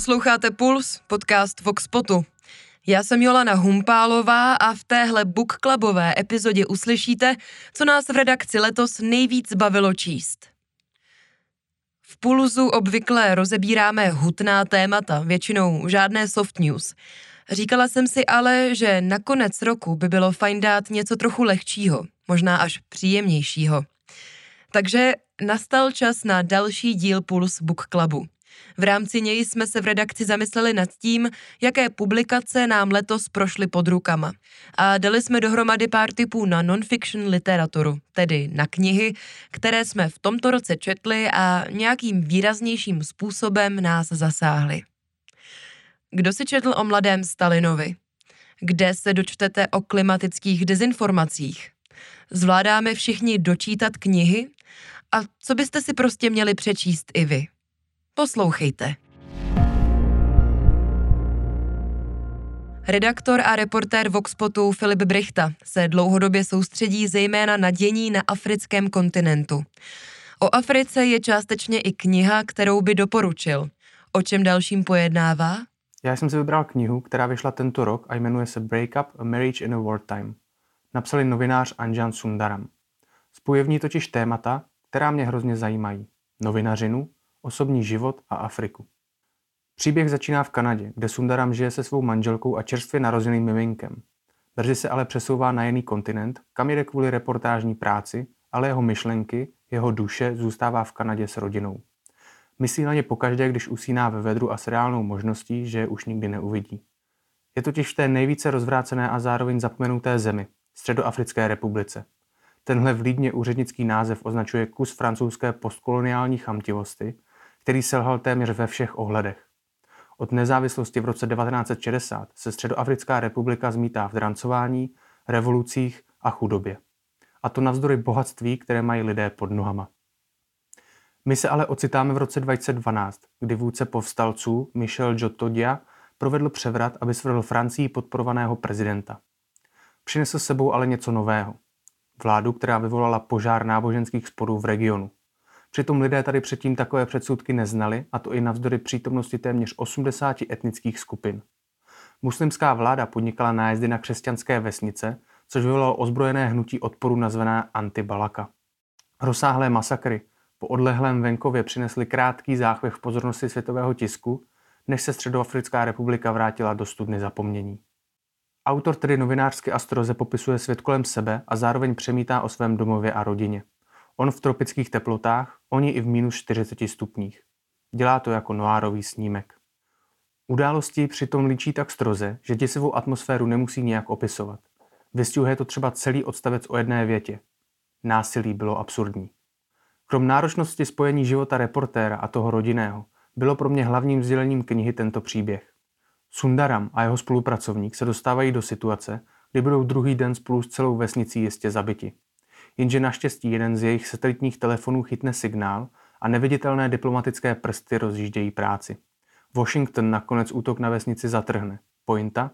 Posloucháte Puls, podcast Voxpotu. Já jsem Jolana Humpálová a v téhle book clubové epizodě uslyšíte, co nás v redakci letos nejvíc bavilo číst. V Pulzu obvykle rozebíráme hutná témata, většinou žádné soft news. Říkala jsem si ale, že na konec roku by bylo fajn dát něco trochu lehčího, možná až příjemnějšího. Takže nastal čas na další díl Puls Book Clubu. V rámci něj jsme se v redakci zamysleli nad tím, jaké publikace nám letos prošly pod rukama. A dali jsme dohromady pár typů na non-fiction literaturu, tedy na knihy, které jsme v tomto roce četli a nějakým výraznějším způsobem nás zasáhly. Kdo si četl o mladém Stalinovi? Kde se dočtete o klimatických dezinformacích? Zvládáme všichni dočítat knihy? A co byste si prostě měli přečíst i vy? Poslouchejte. Redaktor a reportér Voxpotu Filip Brichta se dlouhodobě soustředí zejména na dění na africkém kontinentu. O Africe je částečně i kniha, kterou by doporučil. O čem dalším pojednává? Já jsem si vybral knihu, která vyšla tento rok a jmenuje se Break Up, A Marriage in a Wartime. Napsali novinář Anjan Sundaram. Spojuje v ní totiž témata, která mě hrozně zajímají. Novinařinu, osobní život a Afriku. Příběh začíná v Kanadě, kde Sundaram žije se svou manželkou a čerstvě narozeným miminkem. Brzy se ale přesouvá na jiný kontinent, kam jde kvůli reportážní práci, ale jeho myšlenky, jeho duše zůstává v Kanadě s rodinou. Myslí na ně pokaždé, když usíná ve vedru a s reálnou možností, že je už nikdy neuvidí. Je totiž v té nejvíce rozvrácené a zároveň zapomenuté zemi, Středoafrické republice. Tenhle vlídně úřednický název označuje kus francouzské postkoloniální chamtivosti, který selhal téměř ve všech ohledech. Od nezávislosti v roce 1960 se Středoafrická republika zmítá v drancování, revolucích a chudobě. A to navzdory bohatství, které mají lidé pod nohama. My se ale ocitáme v roce 2012, kdy vůdce povstalců Michel Jotodia provedl převrat, aby svrhl Francii podporovaného prezidenta. Přinesl sebou ale něco nového. Vládu, která vyvolala požár náboženských sporů v regionu. Přitom lidé tady předtím takové předsudky neznali, a to i navzdory přítomnosti téměř 80 etnických skupin. Muslimská vláda podnikala nájezdy na křesťanské vesnice, což vyvolalo ozbrojené hnutí odporu nazvané Antibalaka. Rozsáhlé masakry po odlehlém venkově přinesly krátký záchvěv pozornosti světového tisku, než se Středoafrická republika vrátila do studny zapomnění. Autor tedy novinářsky astroze popisuje svět kolem sebe a zároveň přemítá o svém domově a rodině. On v tropických teplotách, oni i v minus 40 stupních. Dělá to jako noárový snímek. Události přitom líčí tak stroze, že děsivou atmosféru nemusí nějak opisovat. Vystihuje to třeba celý odstavec o jedné větě. Násilí bylo absurdní. Krom náročnosti spojení života reportéra a toho rodinného, bylo pro mě hlavním vzdělením knihy tento příběh. Sundaram a jeho spolupracovník se dostávají do situace, kdy budou druhý den spolu s celou vesnicí jistě zabiti jenže naštěstí jeden z jejich satelitních telefonů chytne signál a neviditelné diplomatické prsty rozjíždějí práci. Washington nakonec útok na vesnici zatrhne. Pointa?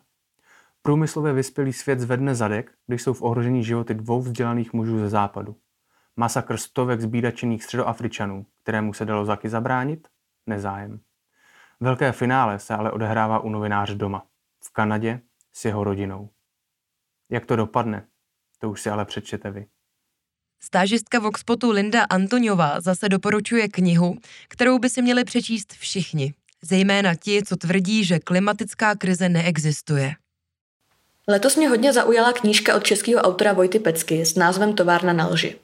Průmyslově vyspělý svět zvedne zadek, když jsou v ohrožení životy dvou vzdělaných mužů ze západu. Masakr stovek zbídačených středoafričanů, kterému se dalo zaky zabránit? Nezájem. Velké finále se ale odehrává u novináře doma, v Kanadě s jeho rodinou. Jak to dopadne, to už si ale přečtěte vy. Stážistka Voxpotu Linda Antoniová zase doporučuje knihu, kterou by si měli přečíst všichni, zejména ti, co tvrdí, že klimatická krize neexistuje. Letos mě hodně zaujala knížka od českého autora Vojty Pecky s názvem Továrna na lži.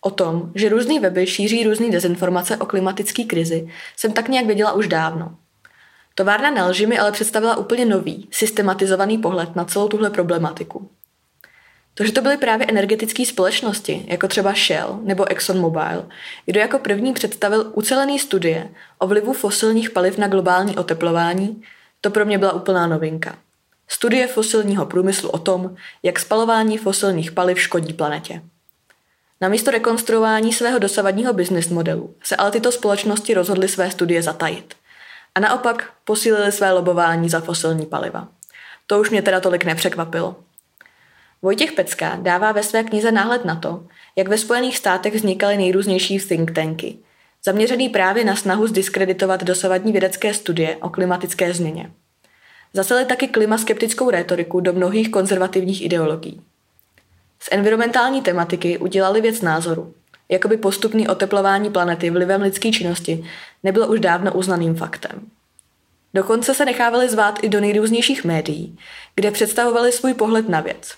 O tom, že různý weby šíří různé dezinformace o klimatické krizi, jsem tak nějak věděla už dávno. Továrna na lži mi ale představila úplně nový, systematizovaný pohled na celou tuhle problematiku. To, že to byly právě energetické společnosti, jako třeba Shell nebo ExxonMobil, kdo jako první představil ucelený studie o vlivu fosilních paliv na globální oteplování, to pro mě byla úplná novinka. Studie fosilního průmyslu o tom, jak spalování fosilních paliv škodí planetě. Namísto rekonstruování svého dosavadního business modelu se ale tyto společnosti rozhodly své studie zatajit. A naopak posílili své lobování za fosilní paliva. To už mě teda tolik nepřekvapilo. Vojtěch Pecka dává ve své knize náhled na to, jak ve Spojených státech vznikaly nejrůznější think tanky, zaměřený právě na snahu zdiskreditovat dosavadní vědecké studie o klimatické změně. Zaseli taky klimaskeptickou rétoriku do mnohých konzervativních ideologií. Z environmentální tematiky udělali věc názoru. Jakoby postupný oteplování planety vlivem lidské činnosti nebylo už dávno uznaným faktem. Dokonce se nechávali zvát i do nejrůznějších médií, kde představovali svůj pohled na věc.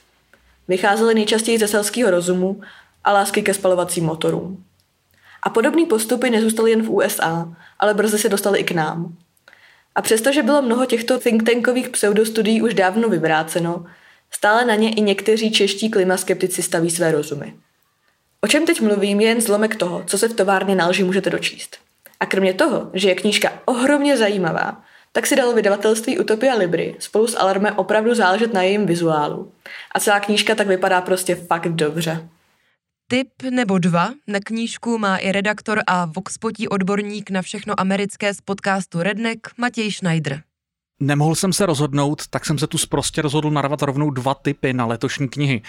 Vycházeli nejčastěji ze selského rozumu a lásky ke spalovacím motorům. A podobné postupy nezůstaly jen v USA, ale brzy se dostaly i k nám. A přestože bylo mnoho těchto think tankových pseudostudií už dávno vyvráceno, stále na ně i někteří čeští klimaskeptici staví své rozumy. O čem teď mluvím je jen zlomek toho, co se v továrně na lži můžete dočíst. A kromě toho, že je knížka ohromně zajímavá, tak si dalo vydavatelství Utopia Libry spolu s Alarmem opravdu záležet na jejím vizuálu. A celá knížka tak vypadá prostě fakt dobře. Tip nebo dva na knížku má i redaktor a Voxpotí odborník na všechno americké z podcastu Redneck Matěj Schneider. Nemohl jsem se rozhodnout, tak jsem se tu prostě rozhodl narvat rovnou dva typy na letošní knihy.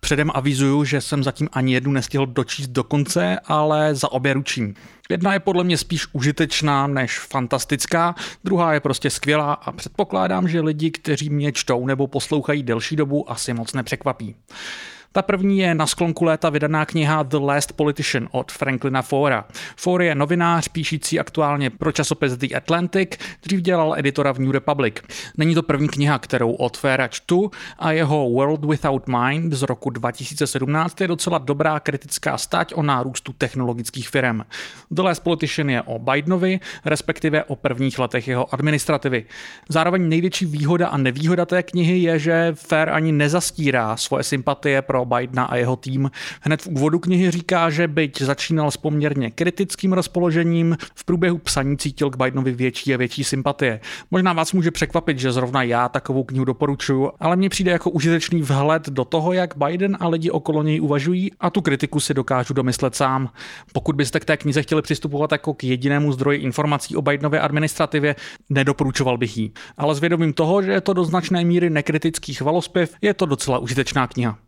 Předem avizuju, že jsem zatím ani jednu nestihl dočíst do konce, ale za obě ručím. Jedna je podle mě spíš užitečná než fantastická, druhá je prostě skvělá a předpokládám, že lidi, kteří mě čtou nebo poslouchají delší dobu, asi moc nepřekvapí. Ta první je na sklonku léta vydaná kniha The Last Politician od Franklina Fora. For je novinář píšící aktuálně pro časopis The Atlantic, dřív dělal editora v New Republic. Není to první kniha, kterou od Fera čtu a jeho World Without Mind z roku 2017 je docela dobrá kritická stať o nárůstu technologických firm. The Last Politician je o Bidenovi, respektive o prvních letech jeho administrativy. Zároveň největší výhoda a nevýhoda té knihy je, že Fair ani nezastírá svoje sympatie pro Bidena a jeho tým. Hned v úvodu knihy říká, že byť začínal s poměrně kritickým rozpoložením, v průběhu psaní cítil k Bidenovi větší a větší sympatie. Možná vás může překvapit, že zrovna já takovou knihu doporučuju, ale mně přijde jako užitečný vhled do toho, jak Biden a lidi okolo něj uvažují a tu kritiku si dokážu domyslet sám. Pokud byste k té knize chtěli přistupovat jako k jedinému zdroji informací o Bidenově administrativě, nedoporučoval bych ji. Ale s vědomím toho, že je to do značné míry nekritický chvalospěv, je to docela užitečná kniha.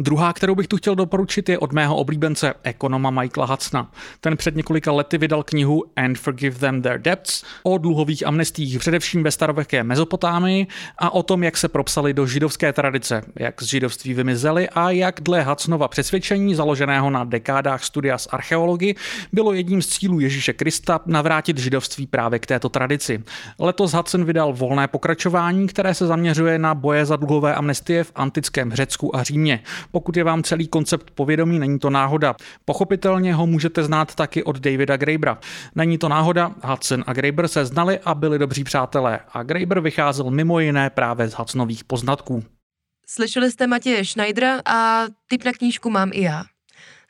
Druhá, kterou bych tu chtěl doporučit, je od mého oblíbence ekonoma Michaela Hudsona. Ten před několika lety vydal knihu And Forgive Them Their Debts o dluhových amnestích, především ve starověké Mezopotámii a o tom, jak se propsali do židovské tradice, jak z židovství vymizeli a jak dle Hudsonova přesvědčení, založeného na dekádách studia z archeologii, bylo jedním z cílů Ježíše Krista navrátit židovství právě k této tradici. Letos Hudson vydal volné pokračování, které se zaměřuje na boje za dluhové amnestie v antickém Řecku a Římě. Pokud je vám celý koncept povědomí, není to náhoda. Pochopitelně ho můžete znát taky od Davida Grabera. Není to náhoda, Hudson a Graeber se znali a byli dobří přátelé a Graeber vycházel mimo jiné právě z Hudsonových poznatků. Slyšeli jste Matěje Schneidera a typ na knížku mám i já.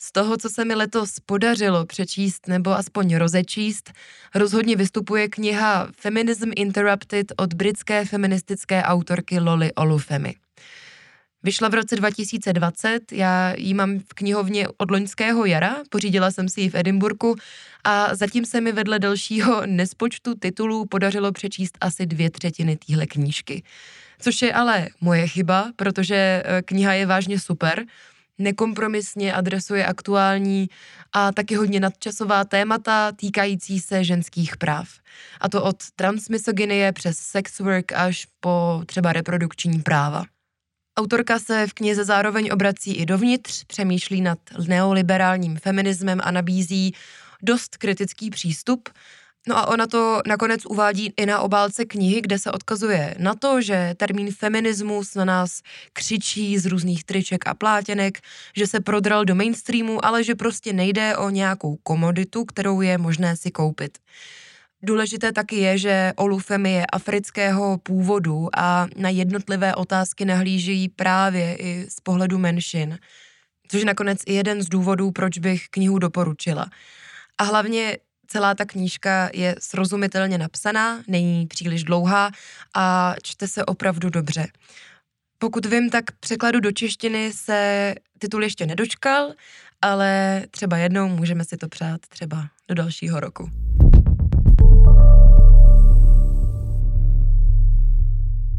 Z toho, co se mi letos podařilo přečíst nebo aspoň rozečíst, rozhodně vystupuje kniha Feminism Interrupted od britské feministické autorky Loli Olufemi. Vyšla v roce 2020, já ji mám v knihovně od loňského jara, pořídila jsem si ji v Edinburgu a zatím se mi vedle dalšího nespočtu titulů podařilo přečíst asi dvě třetiny téhle knížky. Což je ale moje chyba, protože eh, kniha je vážně super, nekompromisně adresuje aktuální a taky hodně nadčasová témata týkající se ženských práv. A to od transmisogynie přes sex work až po třeba reprodukční práva. Autorka se v knize zároveň obrací i dovnitř, přemýšlí nad neoliberálním feminismem a nabízí dost kritický přístup. No a ona to nakonec uvádí i na obálce knihy, kde se odkazuje na to, že termín feminismus na nás křičí z různých triček a plátěnek, že se prodral do mainstreamu, ale že prostě nejde o nějakou komoditu, kterou je možné si koupit. Důležité taky je, že Olufemi je afrického původu a na jednotlivé otázky nahlížejí právě i z pohledu menšin, což je nakonec i jeden z důvodů, proč bych knihu doporučila. A hlavně celá ta knížka je srozumitelně napsaná, není příliš dlouhá a čte se opravdu dobře. Pokud vím, tak překladu do češtiny se titul ještě nedočkal, ale třeba jednou můžeme si to přát třeba do dalšího roku.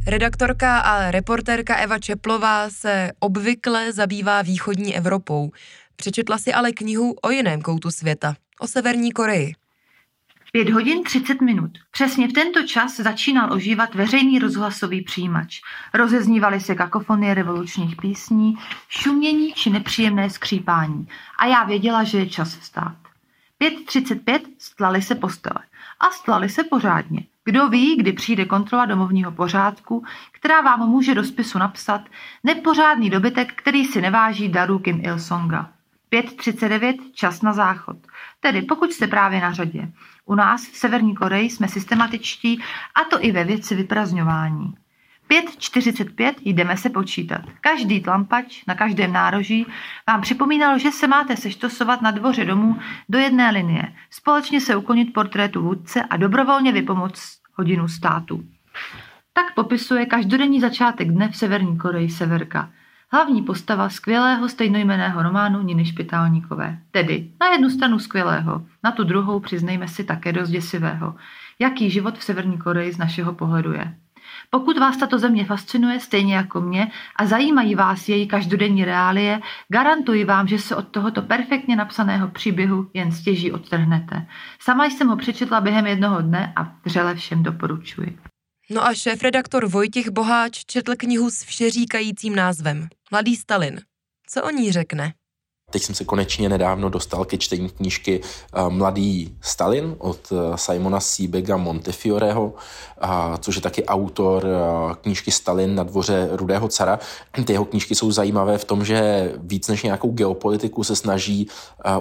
Redaktorka a reportérka Eva Čeplová se obvykle zabývá východní Evropou. Přečetla si ale knihu o jiném koutu světa, o Severní Koreji. 5 hodin 30 minut. Přesně v tento čas začínal ožívat veřejný rozhlasový přijímač. Rozeznívaly se kakofonie revolučních písní, šumění či nepříjemné skřípání. A já věděla, že je čas vstát. 5.35 stlali se postele. A stlali se pořádně. Kdo ví, kdy přijde kontrola domovního pořádku, která vám může do spisu napsat nepořádný dobytek, který si neváží daru Kim Il-songa. 5.39 čas na záchod. Tedy pokud jste právě na řadě. U nás v Severní Koreji jsme systematičtí a to i ve věci vyprazňování. 5.45 jdeme se počítat. Každý tlampač na každém nároží vám připomínal, že se máte seštosovat na dvoře domů do jedné linie, společně se uklonit portrétu vůdce a dobrovolně vypomoct hodinu státu. Tak popisuje každodenní začátek dne v Severní Koreji Severka. Hlavní postava skvělého stejnojmeného románu Niny Špitálníkové. Tedy na jednu stranu skvělého, na tu druhou přiznejme si také dost děsivého. Jaký život v Severní Koreji z našeho pohledu je. Pokud vás tato země fascinuje stejně jako mě a zajímají vás její každodenní reálie, garantuji vám, že se od tohoto perfektně napsaného příběhu jen stěží odtrhnete. Sama jsem ho přečetla během jednoho dne a vřele všem doporučuji. No a šéf-redaktor Vojtěch Boháč četl knihu s všeříkajícím názvem Mladý Stalin. Co o ní řekne? Teď jsem se konečně nedávno dostal ke čtení knížky eh, Mladý Stalin od eh, Simona Siebega Montefioreho, což je taky autor eh, knížky Stalin na dvoře Rudého cara. Ty jeho knížky jsou zajímavé v tom, že víc než nějakou geopolitiku se snaží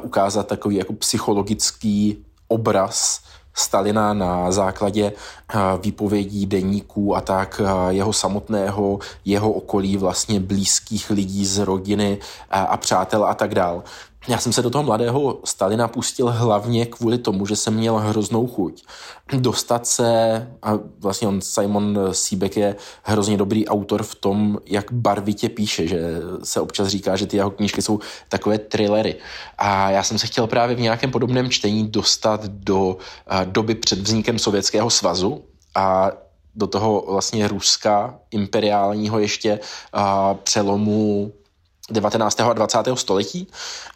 ukázat takový jako psychologický obraz Stalina na základě eh, výpovědí deníků a tak eh, jeho samotného, jeho okolí vlastně blízkých lidí z rodiny a, a přátel a tak dál. Já jsem se do toho mladého Stalina pustil hlavně kvůli tomu, že jsem měl hroznou chuť dostat se, a vlastně on Simon Sýbek je hrozně dobrý autor v tom, jak barvitě píše, že se občas říká, že ty jeho knížky jsou takové thrillery. A já jsem se chtěl právě v nějakém podobném čtení dostat do doby před vznikem Sovětského svazu a do toho vlastně Ruska imperiálního ještě přelomu 19. a 20. století,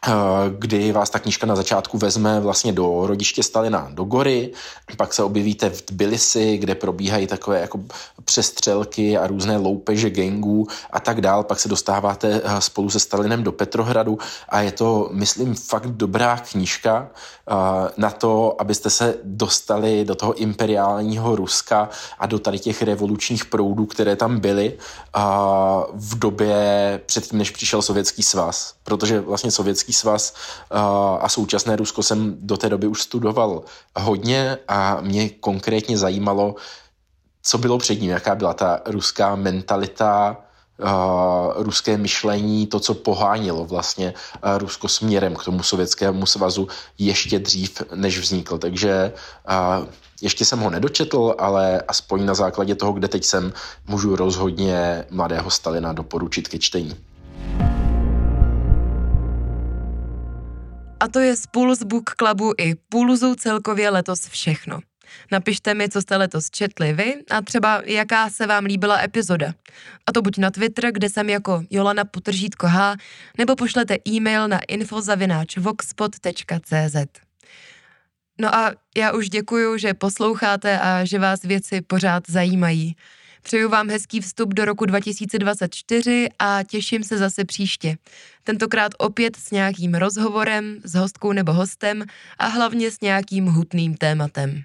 eh, kdy vás ta knížka na začátku vezme vlastně do rodiště Stalina do Gory, pak se objevíte v Tbilisi, kde probíhají takové jako přestřelky a různé loupeže gangů a tak dál, pak se dostáváte eh, spolu se Stalinem do Petrohradu a je to, myslím, fakt dobrá knížka eh, na to, abyste se dostali do toho imperiálního Ruska a do tady těch revolučních proudů, které tam byly v době předtím, než přišel Sovětský svaz, protože vlastně Sovětský svaz a současné Rusko jsem do té doby už studoval hodně a mě konkrétně zajímalo, co bylo před ním, jaká byla ta ruská mentalita, Uh, ruské myšlení, to, co pohánilo vlastně uh, Rusko směrem k tomu sovětskému svazu ještě dřív, než vznikl. Takže ještě jsem ho nedočetl, ale aspoň na základě toho, kde teď jsem, můžu rozhodně mladého Stalina doporučit ke čtení. A to je z Pulse Book Clubu i Pulzu celkově letos všechno. Napište mi, co jste letos četli vy a třeba jaká se vám líbila epizoda. A to buď na Twitter, kde jsem jako Jolana Potržítko H, nebo pošlete e-mail na infozavináčvoxpot.cz. No a já už děkuju, že posloucháte a že vás věci pořád zajímají. Přeju vám hezký vstup do roku 2024 a těším se zase příště. Tentokrát opět s nějakým rozhovorem, s hostkou nebo hostem a hlavně s nějakým hutným tématem.